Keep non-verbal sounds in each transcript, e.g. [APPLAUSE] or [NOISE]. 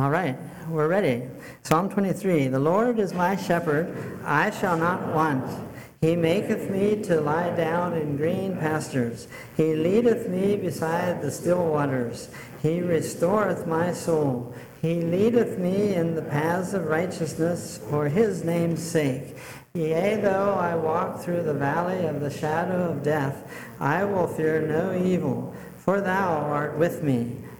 All right, we're ready. Psalm 23 The Lord is my shepherd, I shall not want. He maketh me to lie down in green pastures. He leadeth me beside the still waters. He restoreth my soul. He leadeth me in the paths of righteousness for his name's sake. Yea, though I walk through the valley of the shadow of death, I will fear no evil, for thou art with me.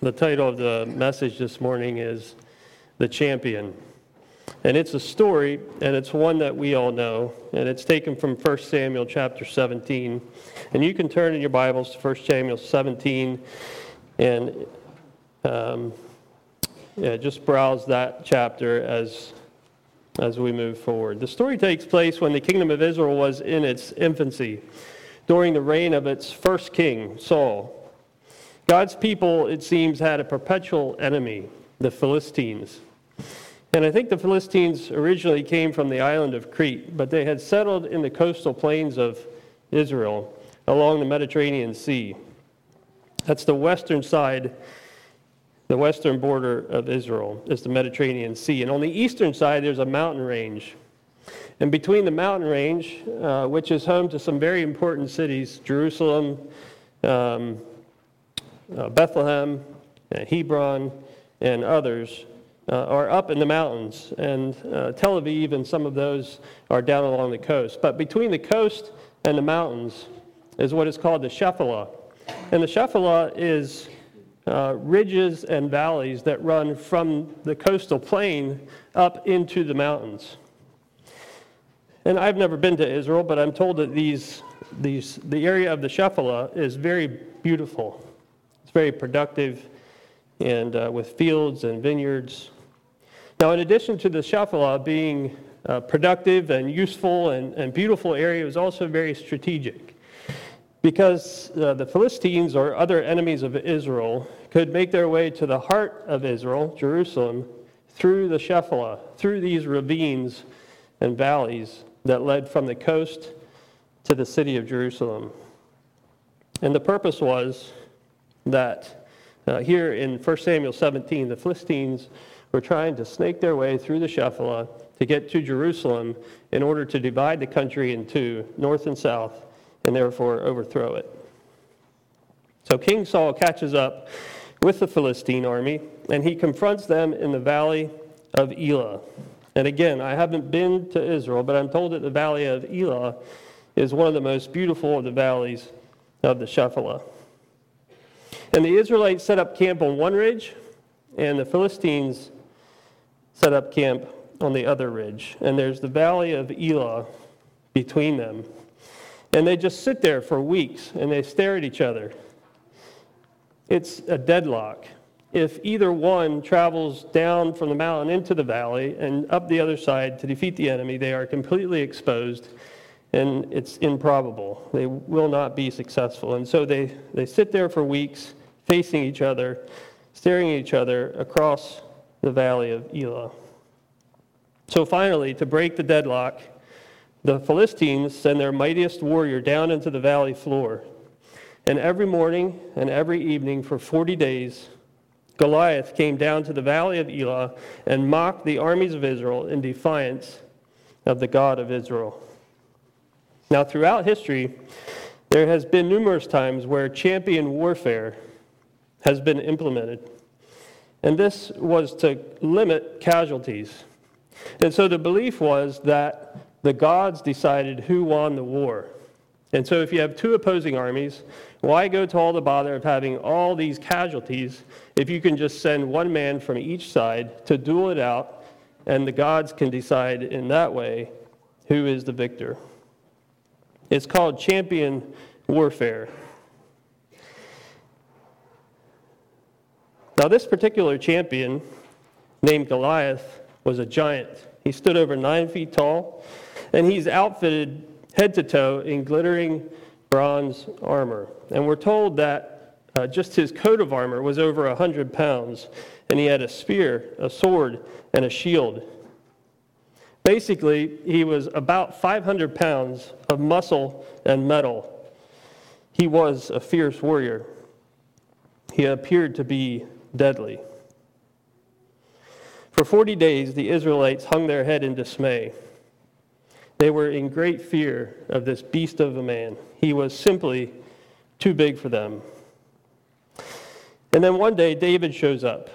The title of the message this morning is The Champion. And it's a story, and it's one that we all know, and it's taken from 1 Samuel chapter 17. And you can turn in your Bibles to 1 Samuel 17 and um, yeah, just browse that chapter as, as we move forward. The story takes place when the kingdom of Israel was in its infancy, during the reign of its first king, Saul. God's people, it seems, had a perpetual enemy, the Philistines. And I think the Philistines originally came from the island of Crete, but they had settled in the coastal plains of Israel along the Mediterranean Sea. That's the western side, the western border of Israel is the Mediterranean Sea. And on the eastern side, there's a mountain range. And between the mountain range, uh, which is home to some very important cities, Jerusalem, um, uh, Bethlehem, uh, Hebron, and others, uh, are up in the mountains. And uh, Tel Aviv and some of those are down along the coast. But between the coast and the mountains is what is called the Shephelah. And the Shephelah is uh, ridges and valleys that run from the coastal plain up into the mountains. And I've never been to Israel, but I'm told that these, these, the area of the Shephelah is very beautiful. It's very productive and uh, with fields and vineyards. Now, in addition to the Shephelah being a productive and useful and, and beautiful area, it was also very strategic because uh, the Philistines or other enemies of Israel could make their way to the heart of Israel, Jerusalem, through the Shephelah, through these ravines and valleys that led from the coast to the city of Jerusalem. And the purpose was that uh, here in 1 Samuel 17, the Philistines were trying to snake their way through the Shephelah to get to Jerusalem in order to divide the country into north and south and therefore overthrow it. So King Saul catches up with the Philistine army and he confronts them in the valley of Elah. And again, I haven't been to Israel, but I'm told that the valley of Elah is one of the most beautiful of the valleys of the Shephelah. And the Israelites set up camp on one ridge, and the Philistines set up camp on the other ridge. And there's the valley of Elah between them. And they just sit there for weeks and they stare at each other. It's a deadlock. If either one travels down from the mountain into the valley and up the other side to defeat the enemy, they are completely exposed and it's improbable. They will not be successful. And so they, they sit there for weeks facing each other, staring at each other across the valley of Elah. So finally, to break the deadlock, the Philistines send their mightiest warrior down into the valley floor. And every morning and every evening for 40 days, Goliath came down to the valley of Elah and mocked the armies of Israel in defiance of the God of Israel. Now, throughout history, there has been numerous times where champion warfare has been implemented. And this was to limit casualties. And so the belief was that the gods decided who won the war. And so if you have two opposing armies, why go to all the bother of having all these casualties if you can just send one man from each side to duel it out and the gods can decide in that way who is the victor? It's called champion warfare. Now, this particular champion, named Goliath, was a giant. He stood over nine feet tall, and he's outfitted head to toe in glittering bronze armor. And we're told that uh, just his coat of armor was over 100 pounds, and he had a spear, a sword, and a shield. Basically, he was about 500 pounds of muscle and metal. He was a fierce warrior. He appeared to be deadly. For 40 days, the Israelites hung their head in dismay. They were in great fear of this beast of a man. He was simply too big for them. And then one day, David shows up.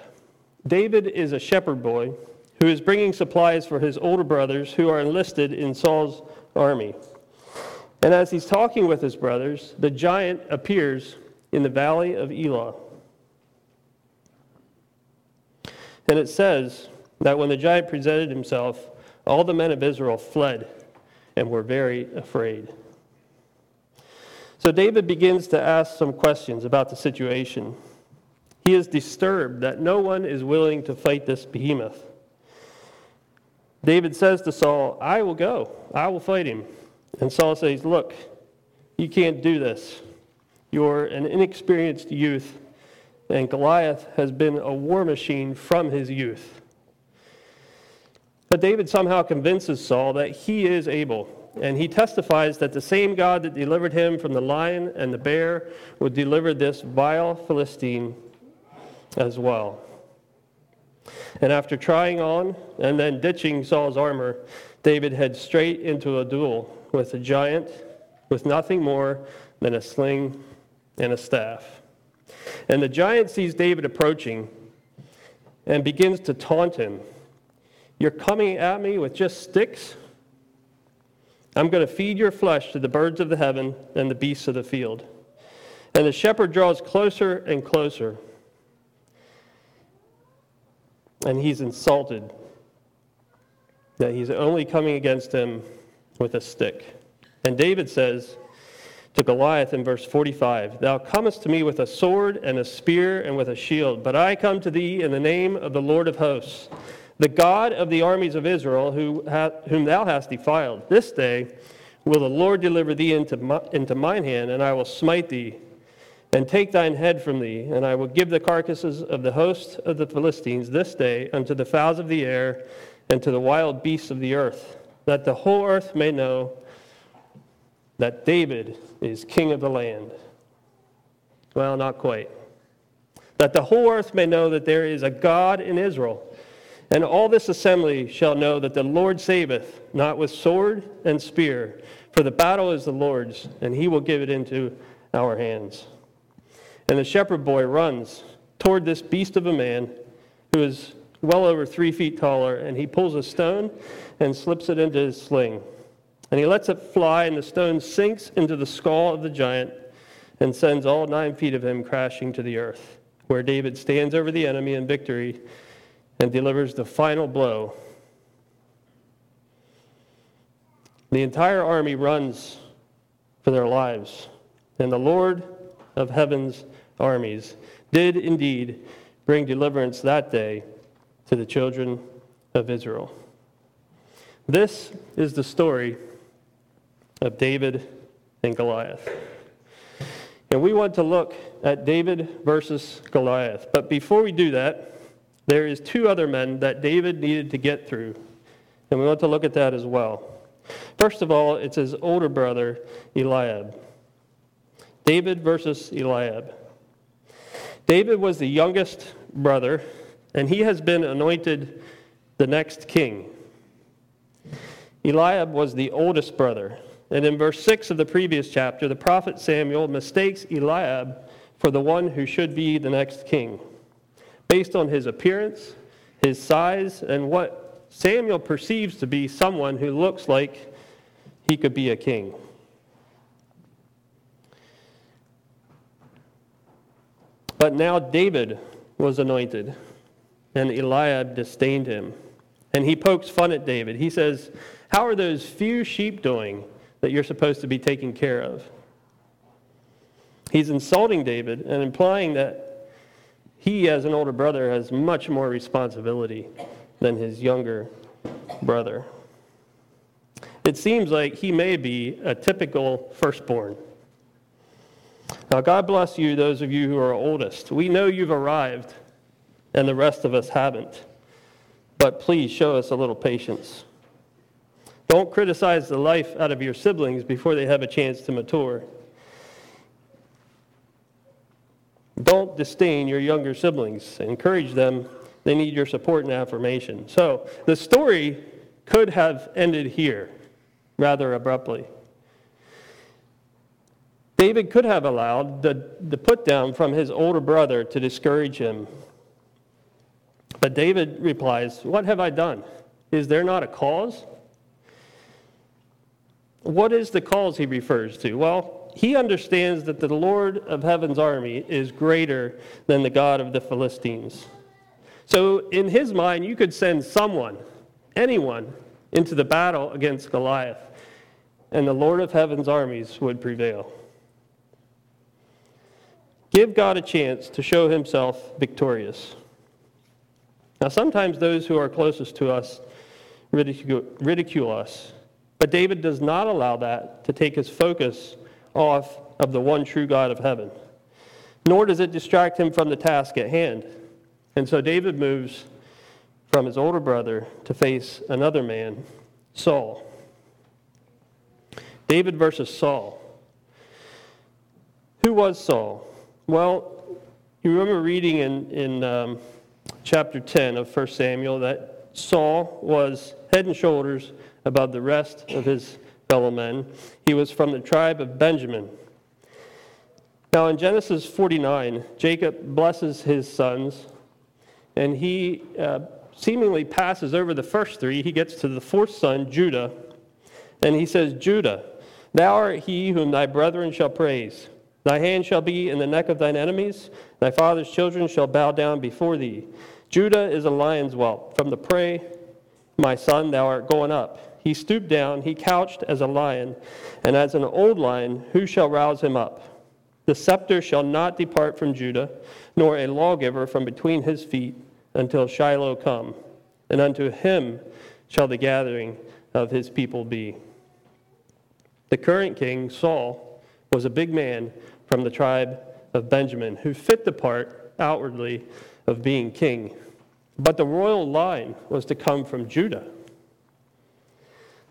David is a shepherd boy who is bringing supplies for his older brothers who are enlisted in Saul's army. And as he's talking with his brothers, the giant appears in the valley of Elah. And it says that when the giant presented himself, all the men of Israel fled and were very afraid. So David begins to ask some questions about the situation. He is disturbed that no one is willing to fight this behemoth. David says to Saul, I will go, I will fight him. And Saul says, Look, you can't do this. You're an inexperienced youth, and Goliath has been a war machine from his youth. But David somehow convinces Saul that he is able, and he testifies that the same God that delivered him from the lion and the bear would deliver this vile Philistine as well. And after trying on and then ditching Saul's armor, David heads straight into a duel with a giant with nothing more than a sling and a staff. And the giant sees David approaching and begins to taunt him. You're coming at me with just sticks? I'm going to feed your flesh to the birds of the heaven and the beasts of the field. And the shepherd draws closer and closer and he's insulted that he's only coming against him with a stick. And David says to Goliath in verse 45, Thou comest to me with a sword and a spear and with a shield, but I come to thee in the name of the Lord of hosts, the God of the armies of Israel, who ha- whom thou hast defiled. This day will the Lord deliver thee into, my, into mine hand, and I will smite thee and take thine head from thee, and I will give the carcasses of the host of the Philistines this day unto the fowls of the air and to the wild beasts of the earth, that the whole earth may know that David is king of the land. Well, not quite. That the whole earth may know that there is a God in Israel. And all this assembly shall know that the Lord saveth, not with sword and spear, for the battle is the Lord's, and he will give it into our hands. And the shepherd boy runs toward this beast of a man who is well over three feet taller, and he pulls a stone and slips it into his sling. And he lets it fly, and the stone sinks into the skull of the giant and sends all nine feet of him crashing to the earth, where David stands over the enemy in victory and delivers the final blow. The entire army runs for their lives, and the Lord of heaven's armies did indeed bring deliverance that day to the children of Israel. This is the story of David and Goliath. And we want to look at David versus Goliath. But before we do that, there is two other men that David needed to get through. And we want to look at that as well. First of all, it's his older brother, Eliab. David versus Eliab. David was the youngest brother, and he has been anointed the next king. Eliab was the oldest brother. And in verse 6 of the previous chapter, the prophet Samuel mistakes Eliab for the one who should be the next king, based on his appearance, his size, and what Samuel perceives to be someone who looks like he could be a king. But now David was anointed, and Eliab disdained him. And he pokes fun at David. He says, How are those few sheep doing that you're supposed to be taking care of? He's insulting David and implying that he, as an older brother, has much more responsibility than his younger brother. It seems like he may be a typical firstborn. Now, God bless you, those of you who are oldest. We know you've arrived, and the rest of us haven't. But please show us a little patience. Don't criticize the life out of your siblings before they have a chance to mature. Don't disdain your younger siblings. Encourage them. They need your support and affirmation. So, the story could have ended here rather abruptly. David could have allowed the, the put down from his older brother to discourage him. But David replies, What have I done? Is there not a cause? What is the cause he refers to? Well, he understands that the Lord of heaven's army is greater than the God of the Philistines. So, in his mind, you could send someone, anyone, into the battle against Goliath, and the Lord of heaven's armies would prevail. Give God a chance to show himself victorious. Now, sometimes those who are closest to us ridicule, ridicule us, but David does not allow that to take his focus off of the one true God of heaven, nor does it distract him from the task at hand. And so David moves from his older brother to face another man, Saul. David versus Saul. Who was Saul? Well, you remember reading in, in um, chapter 10 of 1 Samuel that Saul was head and shoulders above the rest of his fellow men. He was from the tribe of Benjamin. Now, in Genesis 49, Jacob blesses his sons, and he uh, seemingly passes over the first three. He gets to the fourth son, Judah, and he says, Judah, thou art he whom thy brethren shall praise. Thy hand shall be in the neck of thine enemies. Thy father's children shall bow down before thee. Judah is a lion's whelp. From the prey, my son, thou art going up. He stooped down, he couched as a lion, and as an old lion, who shall rouse him up? The scepter shall not depart from Judah, nor a lawgiver from between his feet, until Shiloh come, and unto him shall the gathering of his people be. The current king, Saul, was a big man from the tribe of Benjamin, who fit the part outwardly of being king. But the royal line was to come from Judah.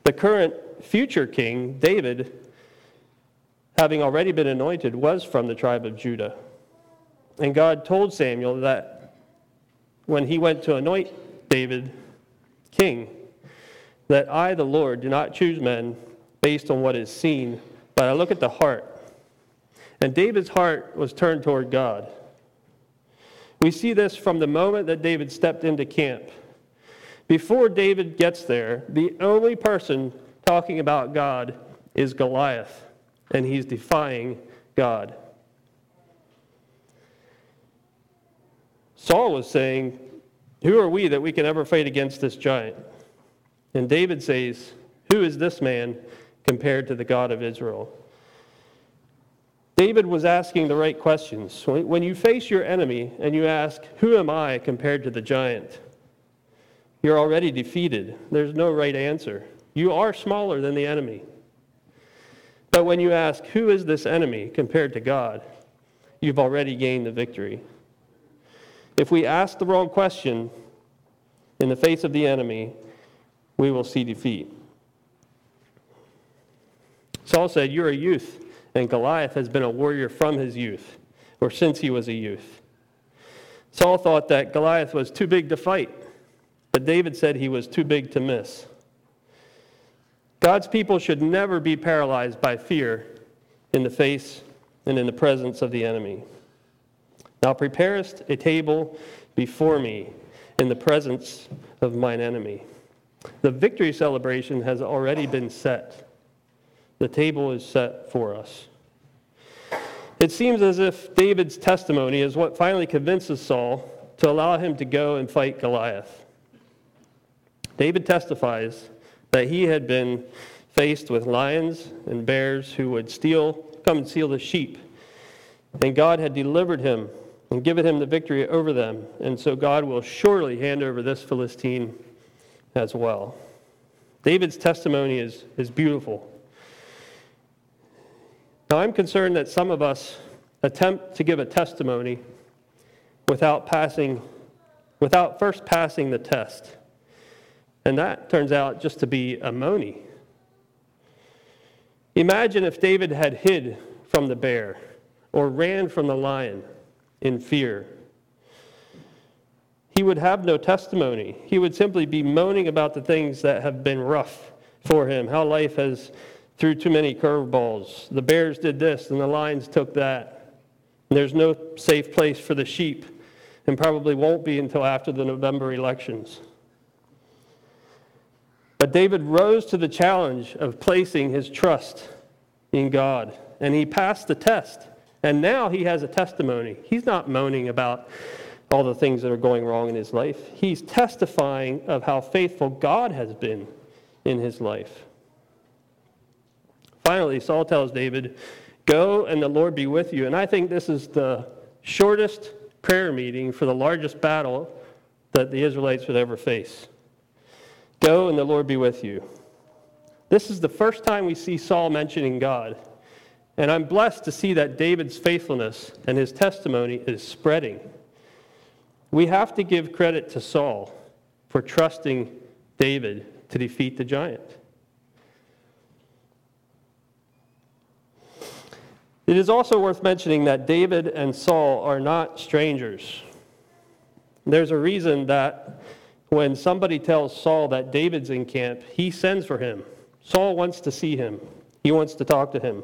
The current future king, David, having already been anointed, was from the tribe of Judah. And God told Samuel that when he went to anoint David king, that I, the Lord, do not choose men based on what is seen, but I look at the heart. And David's heart was turned toward God. We see this from the moment that David stepped into camp. Before David gets there, the only person talking about God is Goliath, and he's defying God. Saul was saying, Who are we that we can ever fight against this giant? And David says, Who is this man compared to the God of Israel? David was asking the right questions. When you face your enemy and you ask, Who am I compared to the giant? You're already defeated. There's no right answer. You are smaller than the enemy. But when you ask, Who is this enemy compared to God? you've already gained the victory. If we ask the wrong question in the face of the enemy, we will see defeat. Saul said, You're a youth. And Goliath has been a warrior from his youth, or since he was a youth. Saul thought that Goliath was too big to fight, but David said he was too big to miss. God's people should never be paralyzed by fear in the face and in the presence of the enemy. Thou preparest a table before me in the presence of mine enemy. The victory celebration has already been set. The table is set for us. It seems as if David's testimony is what finally convinces Saul to allow him to go and fight Goliath. David testifies that he had been faced with lions and bears who would steal, come and steal the sheep. And God had delivered him and given him the victory over them. And so God will surely hand over this Philistine as well. David's testimony is, is beautiful. Now, I'm concerned that some of us attempt to give a testimony without passing, without first passing the test. And that turns out just to be a money. Imagine if David had hid from the bear or ran from the lion in fear. He would have no testimony. He would simply be moaning about the things that have been rough for him, how life has threw too many curveballs. The bears did this and the lions took that. And there's no safe place for the sheep and probably won't be until after the November elections. But David rose to the challenge of placing his trust in God, and he passed the test. And now he has a testimony. He's not moaning about all the things that are going wrong in his life. He's testifying of how faithful God has been in his life. Finally, Saul tells David, Go and the Lord be with you. And I think this is the shortest prayer meeting for the largest battle that the Israelites would ever face. Go and the Lord be with you. This is the first time we see Saul mentioning God. And I'm blessed to see that David's faithfulness and his testimony is spreading. We have to give credit to Saul for trusting David to defeat the giant. It is also worth mentioning that David and Saul are not strangers. There's a reason that when somebody tells Saul that David's in camp, he sends for him. Saul wants to see him, he wants to talk to him.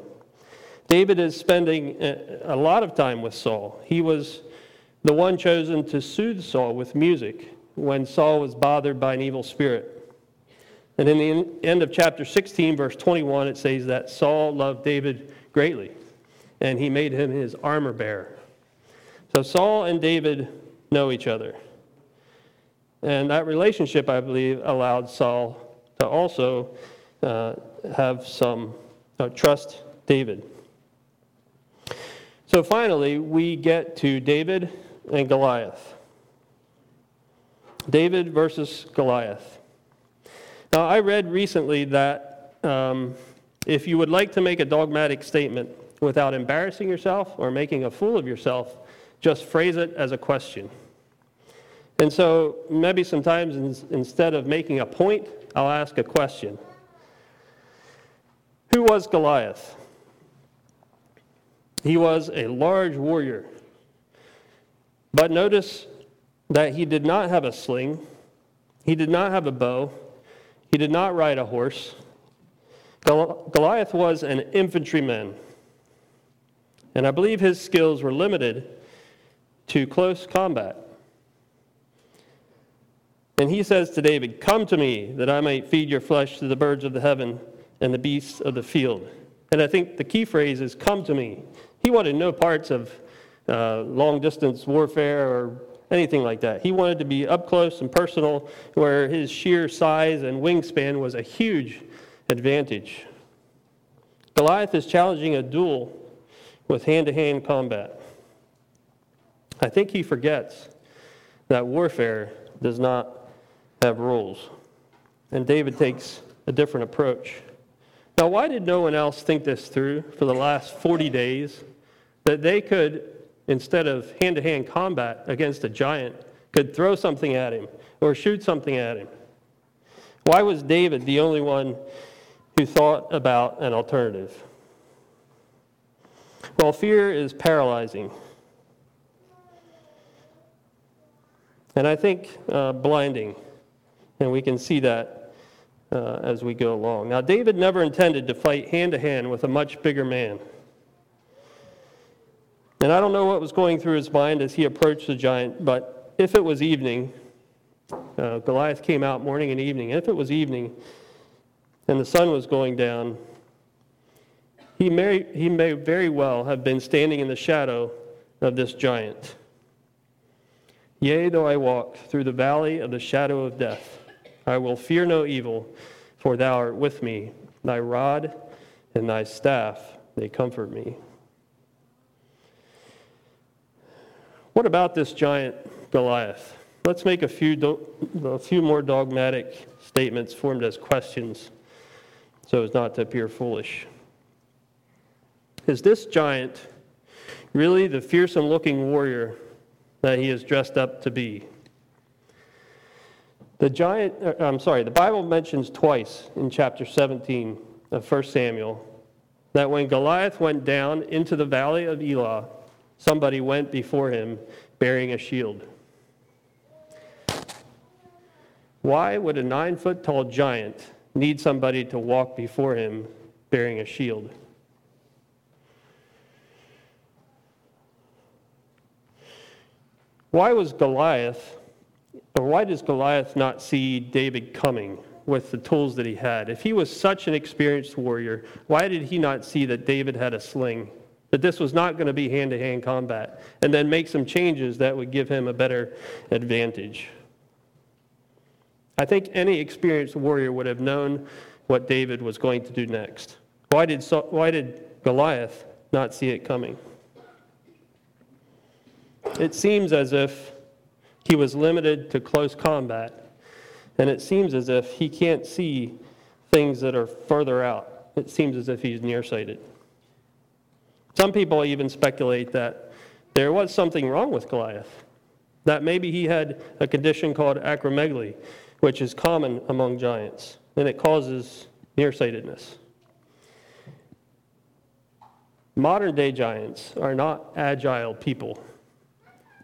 David is spending a lot of time with Saul. He was the one chosen to soothe Saul with music when Saul was bothered by an evil spirit. And in the end of chapter 16, verse 21, it says that Saul loved David greatly, and he made him his armor bearer. So Saul and David know each other. And that relationship, I believe, allowed Saul to also uh, have some uh, trust David. So finally, we get to David and Goliath. David versus Goliath. Now, I read recently that um, if you would like to make a dogmatic statement without embarrassing yourself or making a fool of yourself, just phrase it as a question. And so maybe sometimes in, instead of making a point, I'll ask a question. Who was Goliath? He was a large warrior. But notice that he did not have a sling, he did not have a bow, he did not ride a horse. Goliath was an infantryman. And I believe his skills were limited to close combat. And he says to David, Come to me, that I might feed your flesh to the birds of the heaven and the beasts of the field. And I think the key phrase is, Come to me. He wanted no parts of uh, long distance warfare or anything like that. He wanted to be up close and personal, where his sheer size and wingspan was a huge advantage. Goliath is challenging a duel with hand to hand combat. I think he forgets that warfare does not have rules. And David takes a different approach. Now, why did no one else think this through for the last 40 days? That they could, instead of hand to hand combat against a giant, could throw something at him or shoot something at him. Why was David the only one who thought about an alternative? Well, fear is paralyzing. And I think uh, blinding. [LAUGHS] And we can see that uh, as we go along. Now, David never intended to fight hand to hand with a much bigger man. And I don't know what was going through his mind as he approached the giant, but if it was evening, uh, Goliath came out morning and evening. And if it was evening and the sun was going down, he may, he may very well have been standing in the shadow of this giant. Yea, though I walk through the valley of the shadow of death, I will fear no evil, for thou art with me. Thy rod and thy staff, they comfort me. What about this giant Goliath? Let's make a few, do- a few more dogmatic statements formed as questions so as not to appear foolish. Is this giant really the fearsome looking warrior that he is dressed up to be? The giant, uh, I'm sorry, the Bible mentions twice in chapter 17 of 1 Samuel that when Goliath went down into the valley of Elah, somebody went before him bearing a shield. Why would a nine foot tall giant need somebody to walk before him bearing a shield? Why was Goliath, or why does Goliath not see David coming with the tools that he had? If he was such an experienced warrior, why did he not see that David had a sling? That this was not going to be hand to hand combat, and then make some changes that would give him a better advantage? I think any experienced warrior would have known what David was going to do next. Why did, why did Goliath not see it coming? It seems as if he was limited to close combat, and it seems as if he can't see things that are further out. It seems as if he's nearsighted. Some people even speculate that there was something wrong with Goliath, that maybe he had a condition called acromegaly, which is common among giants, and it causes nearsightedness. Modern day giants are not agile people.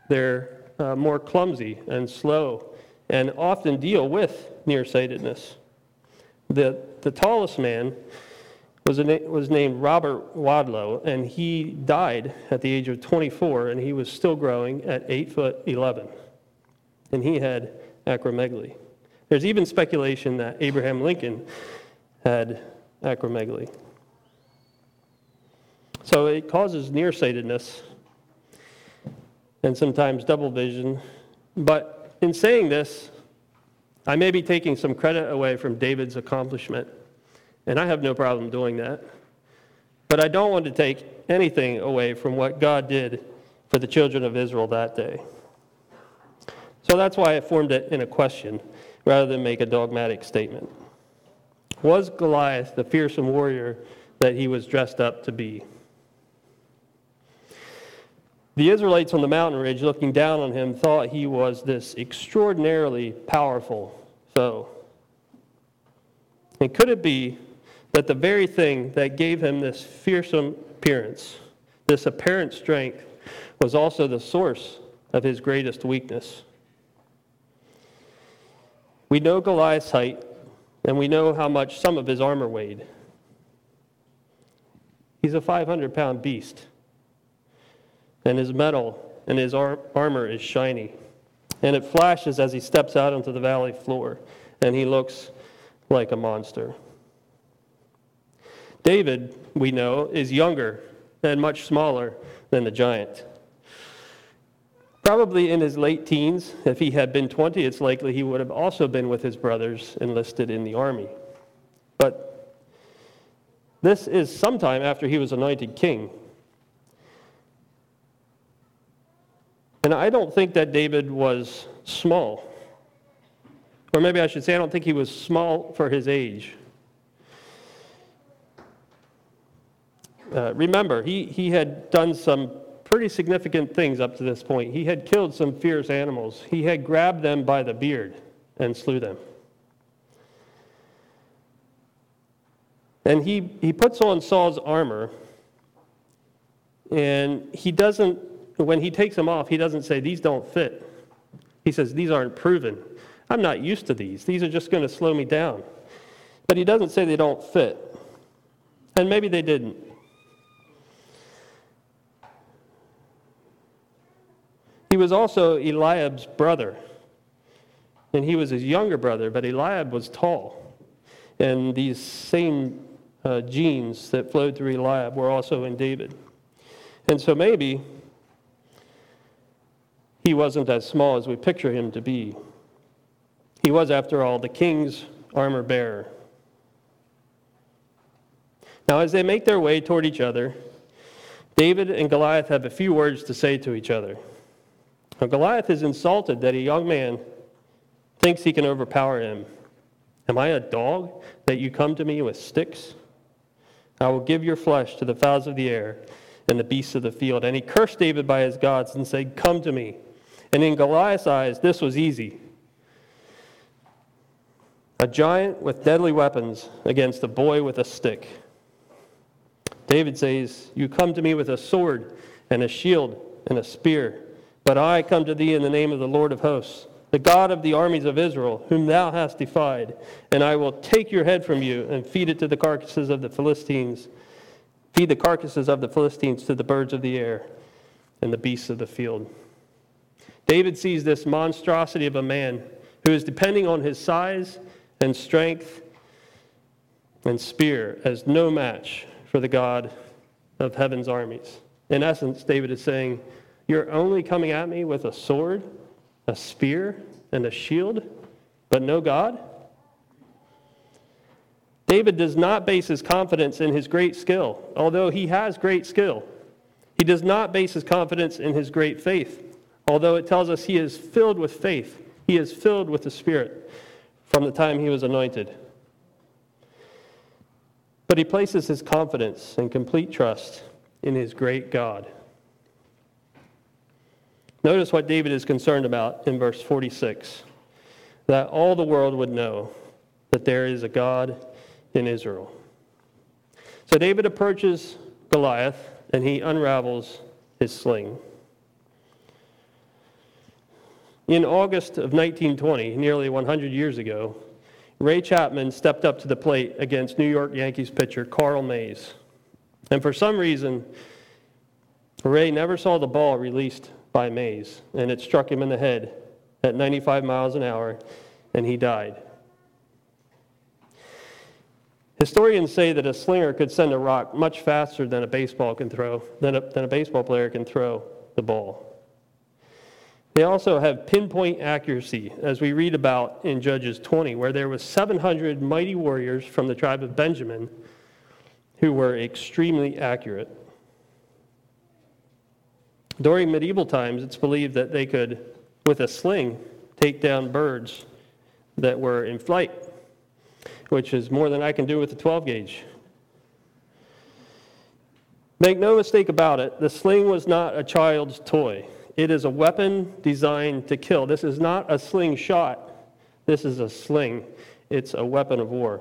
They're uh, more clumsy and slow and often deal with nearsightedness. The, the tallest man was, was named Robert Wadlow, and he died at the age of 24, and he was still growing at 8 foot 11. And he had acromegaly. There's even speculation that Abraham Lincoln had acromegaly. So it causes nearsightedness and sometimes double vision. But in saying this, I may be taking some credit away from David's accomplishment, and I have no problem doing that. But I don't want to take anything away from what God did for the children of Israel that day. So that's why I formed it in a question rather than make a dogmatic statement. Was Goliath the fearsome warrior that he was dressed up to be? The Israelites on the mountain ridge, looking down on him, thought he was this extraordinarily powerful foe. And could it be that the very thing that gave him this fearsome appearance, this apparent strength, was also the source of his greatest weakness? We know Goliath's height, and we know how much some of his armor weighed. He's a 500 pound beast, and his metal and his ar- armor is shiny. And it flashes as he steps out onto the valley floor, and he looks like a monster. David, we know, is younger and much smaller than the giant. Probably in his late teens, if he had been 20, it's likely he would have also been with his brothers enlisted in the army. But this is sometime after he was anointed king. And I don't think that David was small. Or maybe I should say, I don't think he was small for his age. Uh, remember, he, he had done some pretty significant things up to this point. He had killed some fierce animals, he had grabbed them by the beard and slew them. And he, he puts on Saul's armor, and he doesn't, when he takes them off, he doesn't say, These don't fit. He says, These aren't proven. I'm not used to these. These are just going to slow me down. But he doesn't say they don't fit. And maybe they didn't. He was also Eliab's brother. And he was his younger brother, but Eliab was tall. And these same uh, genes that flowed through Eliab were also in David. And so maybe he wasn't as small as we picture him to be. He was, after all, the king's armor bearer. Now, as they make their way toward each other, David and Goliath have a few words to say to each other. Now, Goliath is insulted that a young man thinks he can overpower him. Am I a dog that you come to me with sticks? I will give your flesh to the fowls of the air and the beasts of the field. And he cursed David by his gods and said, Come to me. And in Goliath's eyes, this was easy. A giant with deadly weapons against a boy with a stick. David says, You come to me with a sword and a shield and a spear, but I come to thee in the name of the Lord of hosts, the God of the armies of Israel, whom thou hast defied, and I will take your head from you and feed it to the carcasses of the Philistines. Feed the carcasses of the Philistines to the birds of the air and the beasts of the field. David sees this monstrosity of a man who is depending on his size and strength and spear as no match for the God of heaven's armies. In essence, David is saying, You're only coming at me with a sword, a spear, and a shield, but no God? David does not base his confidence in his great skill, although he has great skill. He does not base his confidence in his great faith, although it tells us he is filled with faith. He is filled with the Spirit from the time he was anointed. But he places his confidence and complete trust in his great God. Notice what David is concerned about in verse 46 that all the world would know that there is a God in Israel. So David approaches Goliath and he unravels his sling. In August of 1920, nearly 100 years ago, Ray Chapman stepped up to the plate against New York Yankees pitcher Carl Mays. And for some reason, Ray never saw the ball released by Mays, and it struck him in the head at 95 miles an hour, and he died. Historians say that a slinger could send a rock much faster than a baseball can throw, than a, than a baseball player can throw the ball. They also have pinpoint accuracy, as we read about in Judges 20, where there was 700 mighty warriors from the tribe of Benjamin who were extremely accurate. During medieval times, it's believed that they could, with a sling, take down birds that were in flight which is more than I can do with the 12 gauge. Make no mistake about it, the sling was not a child's toy. It is a weapon designed to kill. This is not a slingshot, this is a sling. It's a weapon of war.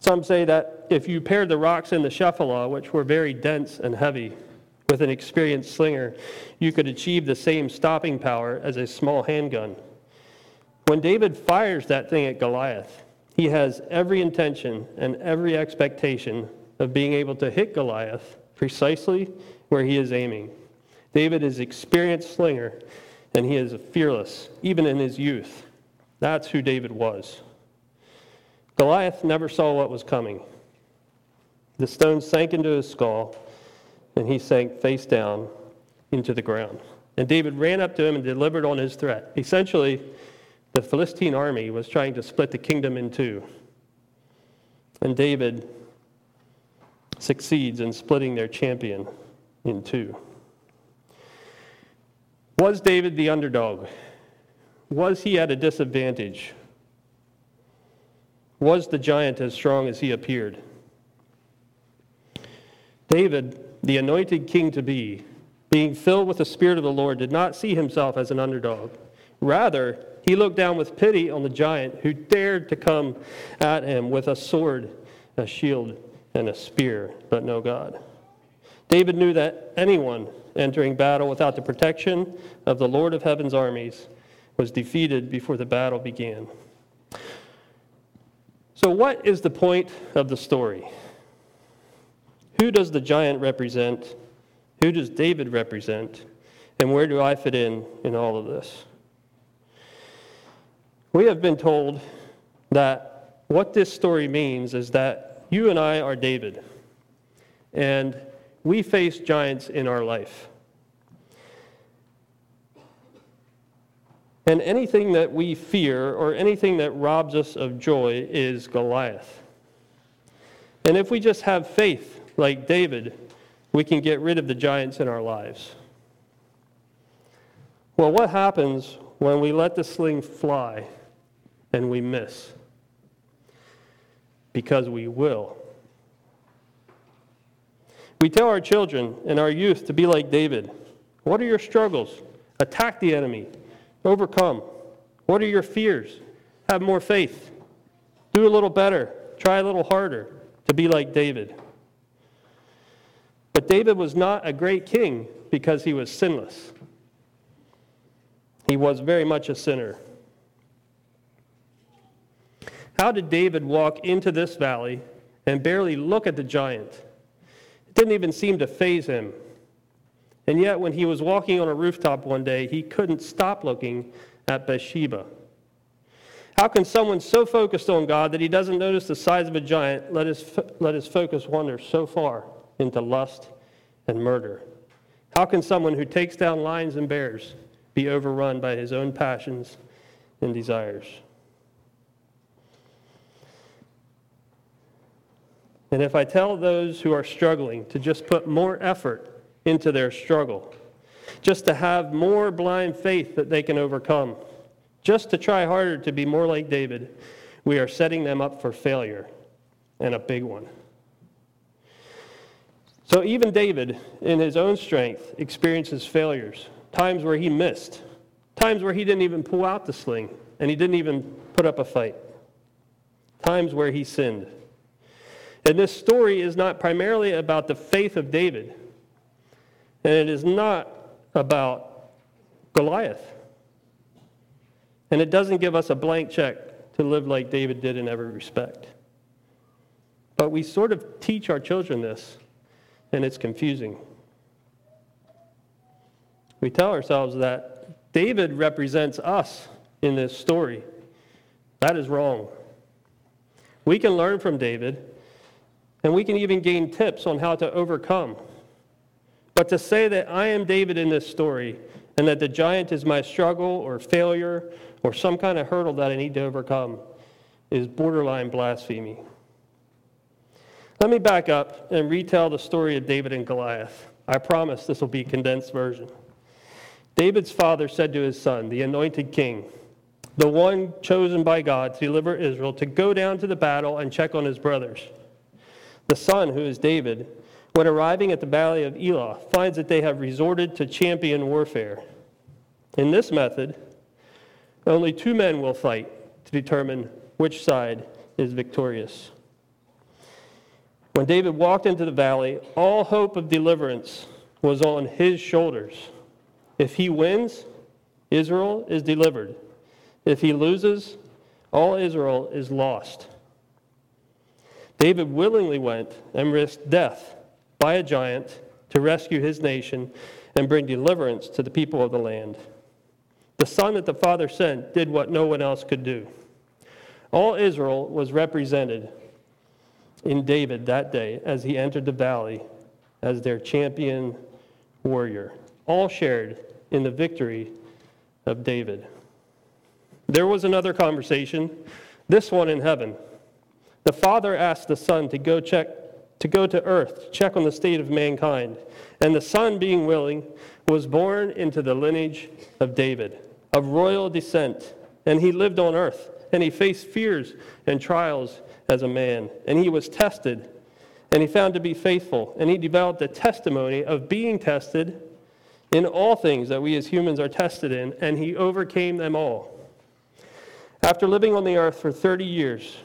Some say that if you paired the rocks in the Shephelah, which were very dense and heavy, with an experienced slinger, you could achieve the same stopping power as a small handgun. When David fires that thing at Goliath, he has every intention and every expectation of being able to hit Goliath precisely where he is aiming. David is an experienced slinger and he is fearless, even in his youth. That's who David was. Goliath never saw what was coming. The stone sank into his skull, and he sank face down into the ground. And David ran up to him and delivered on his threat. Essentially, the Philistine army was trying to split the kingdom in two. And David succeeds in splitting their champion in two. Was David the underdog? Was he at a disadvantage? Was the giant as strong as he appeared? David the anointed king to be, being filled with the Spirit of the Lord, did not see himself as an underdog. Rather, he looked down with pity on the giant who dared to come at him with a sword, a shield, and a spear, but no God. David knew that anyone entering battle without the protection of the Lord of heaven's armies was defeated before the battle began. So, what is the point of the story? Who does the giant represent? Who does David represent? And where do I fit in in all of this? We have been told that what this story means is that you and I are David, and we face giants in our life. And anything that we fear or anything that robs us of joy is Goliath. And if we just have faith like David, we can get rid of the giants in our lives. Well, what happens when we let the sling fly and we miss? Because we will. We tell our children and our youth to be like David. What are your struggles? Attack the enemy, overcome. What are your fears? Have more faith. Do a little better. Try a little harder to be like David. But David was not a great king because he was sinless. He was very much a sinner. How did David walk into this valley and barely look at the giant? It didn't even seem to faze him. And yet, when he was walking on a rooftop one day, he couldn't stop looking at Bathsheba. How can someone so focused on God that he doesn't notice the size of a giant let his, let his focus wander so far into lust and murder? How can someone who takes down lions and bears be overrun by his own passions and desires? And if I tell those who are struggling to just put more effort into their struggle, just to have more blind faith that they can overcome, just to try harder to be more like David, we are setting them up for failure, and a big one. So even David, in his own strength, experiences failures, times where he missed, times where he didn't even pull out the sling, and he didn't even put up a fight, times where he sinned. And this story is not primarily about the faith of David, and it is not about Goliath. And it doesn't give us a blank check to live like David did in every respect. But we sort of teach our children this, and it's confusing. We tell ourselves that David represents us in this story. That is wrong. We can learn from David, and we can even gain tips on how to overcome. But to say that I am David in this story and that the giant is my struggle or failure or some kind of hurdle that I need to overcome is borderline blasphemy. Let me back up and retell the story of David and Goliath. I promise this will be a condensed version. David's father said to his son, the anointed king, the one chosen by God to deliver Israel, to go down to the battle and check on his brothers. The son, who is David, when arriving at the valley of Elah, finds that they have resorted to champion warfare. In this method, only two men will fight to determine which side is victorious. When David walked into the valley, all hope of deliverance was on his shoulders. If he wins, Israel is delivered. If he loses, all Israel is lost. David willingly went and risked death by a giant to rescue his nation and bring deliverance to the people of the land. The son that the Father sent did what no one else could do. All Israel was represented in David that day as he entered the valley as their champion warrior. All shared in the victory of David. There was another conversation, this one in heaven. The Father asked the Son to go check to go to earth, to check on the state of mankind. And the Son, being willing, was born into the lineage of David of royal descent, and he lived on earth, and he faced fears and trials as a man, and he was tested, and he found to be faithful, and he developed a testimony of being tested in all things that we as humans are tested in, and he overcame them all. After living on the earth for 30 years,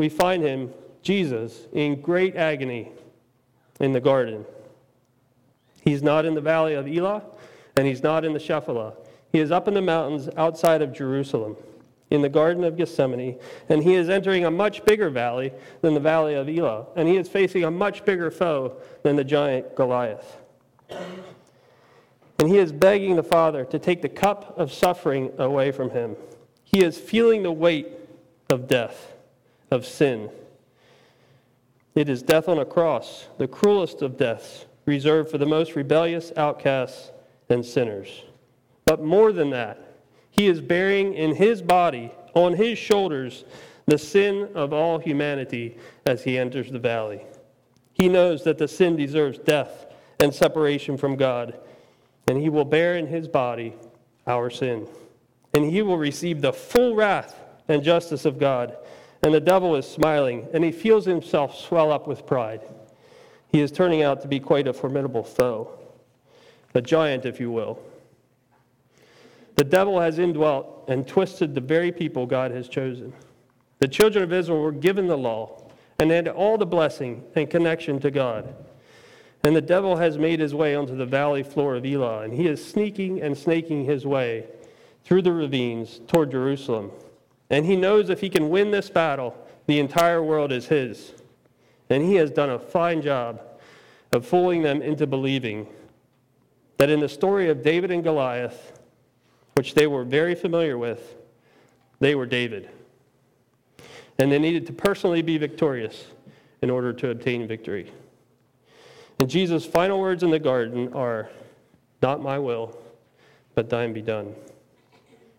we find him, Jesus, in great agony in the garden. He's not in the valley of Elah, and he's not in the Shephelah. He is up in the mountains outside of Jerusalem, in the Garden of Gethsemane, and he is entering a much bigger valley than the valley of Elah, and he is facing a much bigger foe than the giant Goliath. And he is begging the Father to take the cup of suffering away from him. He is feeling the weight of death, of sin. It is death on a cross, the cruelest of deaths, reserved for the most rebellious outcasts and sinners. But more than that, he is bearing in his body, on his shoulders, the sin of all humanity as he enters the valley. He knows that the sin deserves death and separation from God, and he will bear in his body our sin. And he will receive the full wrath and justice of God. And the devil is smiling, and he feels himself swell up with pride. He is turning out to be quite a formidable foe, a giant, if you will. The devil has indwelt and twisted the very people God has chosen. The children of Israel were given the law and had all the blessing and connection to God. And the devil has made his way onto the valley floor of Elah, and he is sneaking and snaking his way through the ravines toward Jerusalem. And he knows if he can win this battle, the entire world is his. And he has done a fine job of fooling them into believing that in the story of David and Goliath, which they were very familiar with, they were David. And they needed to personally be victorious in order to obtain victory. And Jesus' final words in the garden are, Not my will, but thine be done.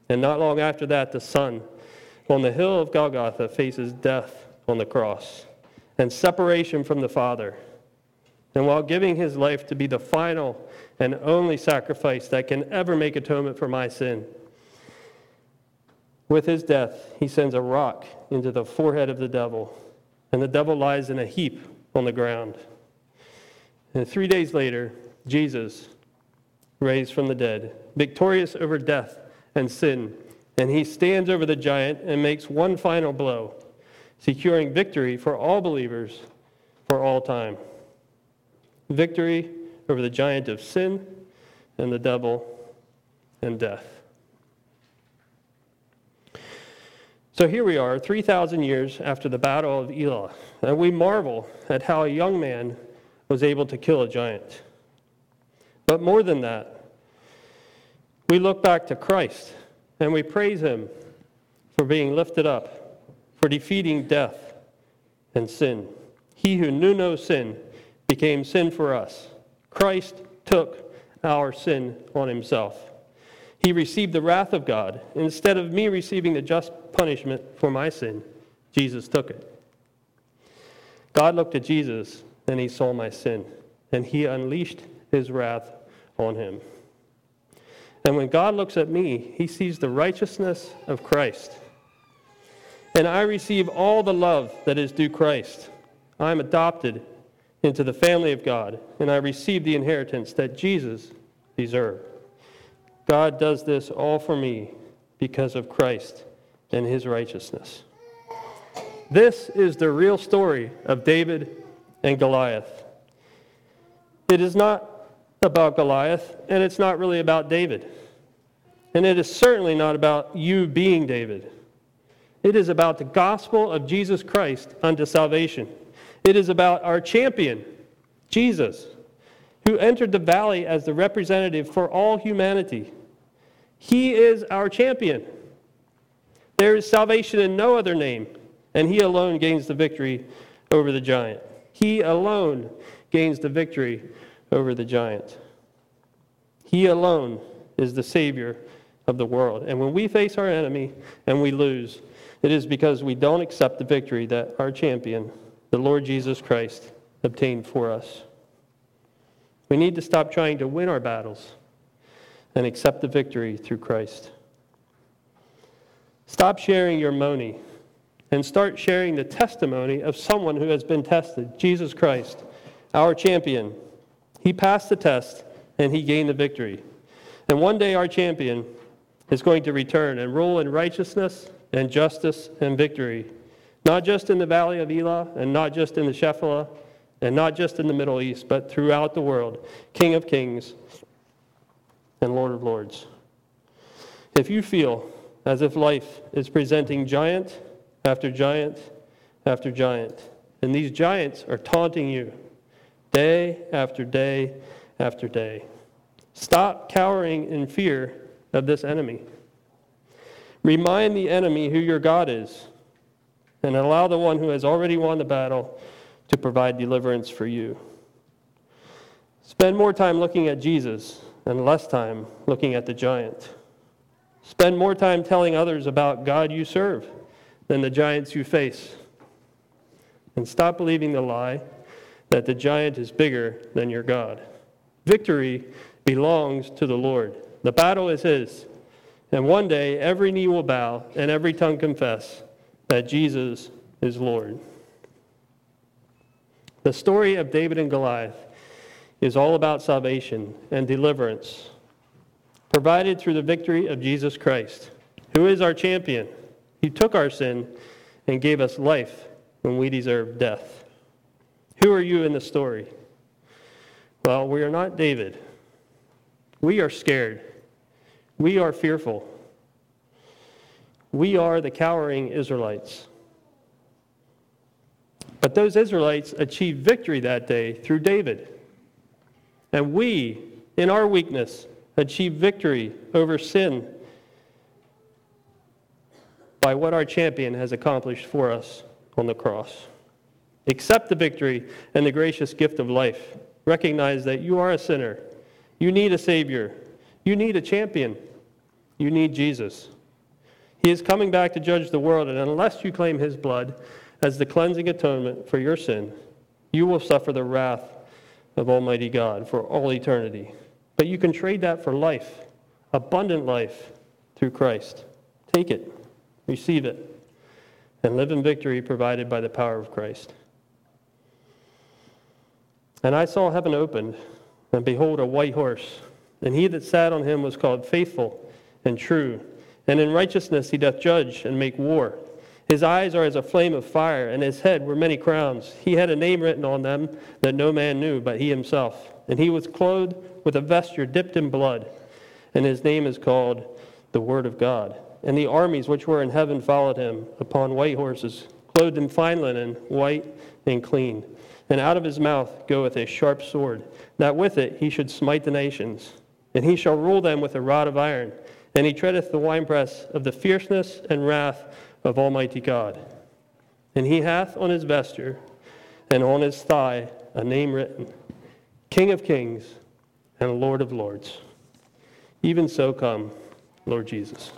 And not long after that, the Son on the hill of Golgotha faces death on the cross and separation from the Father. And while giving his life to be the final and only sacrifice that can ever make atonement for my sin. With his death, he sends a rock into the forehead of the devil, and the devil lies in a heap on the ground. And three days later, Jesus, raised from the dead, victorious over death and sin, and he stands over the giant and makes one final blow, securing victory for all believers for all time. Victory over the giant of sin and the devil and death. So here we are, 3,000 years after the Battle of Elah, and we marvel at how a young man was able to kill a giant. But more than that, we look back to Christ and we praise him for being lifted up, for defeating death and sin. He who knew no sin became sin for us. Christ took our sin on himself. He received the wrath of God. Instead of me receiving the just punishment for my sin, Jesus took it. God looked at Jesus and he saw my sin, and he unleashed his wrath on him. And when God looks at me, he sees the righteousness of Christ. And I receive all the love that is due Christ. I am adopted into the family of God, and I receive the inheritance that Jesus deserved. God does this all for me because of Christ and his righteousness. This is the real story of David and Goliath. It is not about Goliath, and it's not really about David. And it is certainly not about you being David. It is about the gospel of Jesus Christ unto salvation. It is about our champion, Jesus, who entered the valley as the representative for all humanity. He is our champion. There is salvation in no other name, and he alone gains the victory over the giant. He alone gains the victory over the giant. He alone is the Savior of the world. And when we face our enemy and we lose, it is because we don't accept the victory that our champion, the Lord Jesus Christ, obtained for us. We need to stop trying to win our battles and accept the victory through Christ. Stop sharing your money and start sharing the testimony of someone who has been tested Jesus Christ, our champion. He passed the test and he gained the victory. And one day our champion is going to return and rule in righteousness and justice and victory, not just in the valley of Elah and not just in the Shephelah and not just in the Middle East, but throughout the world, King of kings and Lord of lords. If you feel as if life is presenting giant after giant after giant. And these giants are taunting you day after day after day. Stop cowering in fear of this enemy. Remind the enemy who your God is, and allow the one who has already won the battle to provide deliverance for you. Spend more time looking at Jesus and less time looking at the giant. Spend more time telling others about God you serve than the giants you face. And stop believing the lie that the giant is bigger than your God. Victory belongs to the Lord. The battle is his. And one day every knee will bow and every tongue confess that Jesus is Lord. The story of David and Goliath is all about salvation and deliverance provided through the victory of Jesus Christ, who is our champion. He took our sin and gave us life when we deserved death. Who are you in the story? Well, we are not David. We are scared. We are fearful. We are the cowering Israelites. But those Israelites achieved victory that day through David. And we, in our weakness, achieve victory over sin by what our champion has accomplished for us on the cross. Accept the victory and the gracious gift of life. Recognize that you are a sinner. You need a Savior. You need a champion. You need Jesus. He is coming back to judge the world, and unless you claim His blood as the cleansing atonement for your sin, you will suffer the wrath of Almighty God for all eternity. But you can trade that for life, abundant life through Christ. Take it, receive it, and live in victory provided by the power of Christ. And I saw heaven opened, and behold, a white horse. And he that sat on him was called Faithful and True. And in righteousness he doth judge and make war. His eyes are as a flame of fire, and his head were many crowns. He had a name written on them that no man knew but he himself. And he was clothed with a vesture dipped in blood, and his name is called the Word of God. And the armies which were in heaven followed him upon white horses, clothed in fine linen, white and clean. And out of his mouth goeth a sharp sword, that with it he should smite the nations. And he shall rule them with a rod of iron. And he treadeth the winepress of the fierceness and wrath of Almighty God. And he hath on his vesture and on his thigh a name written King of Kings and Lord of Lords. Even so come, Lord Jesus.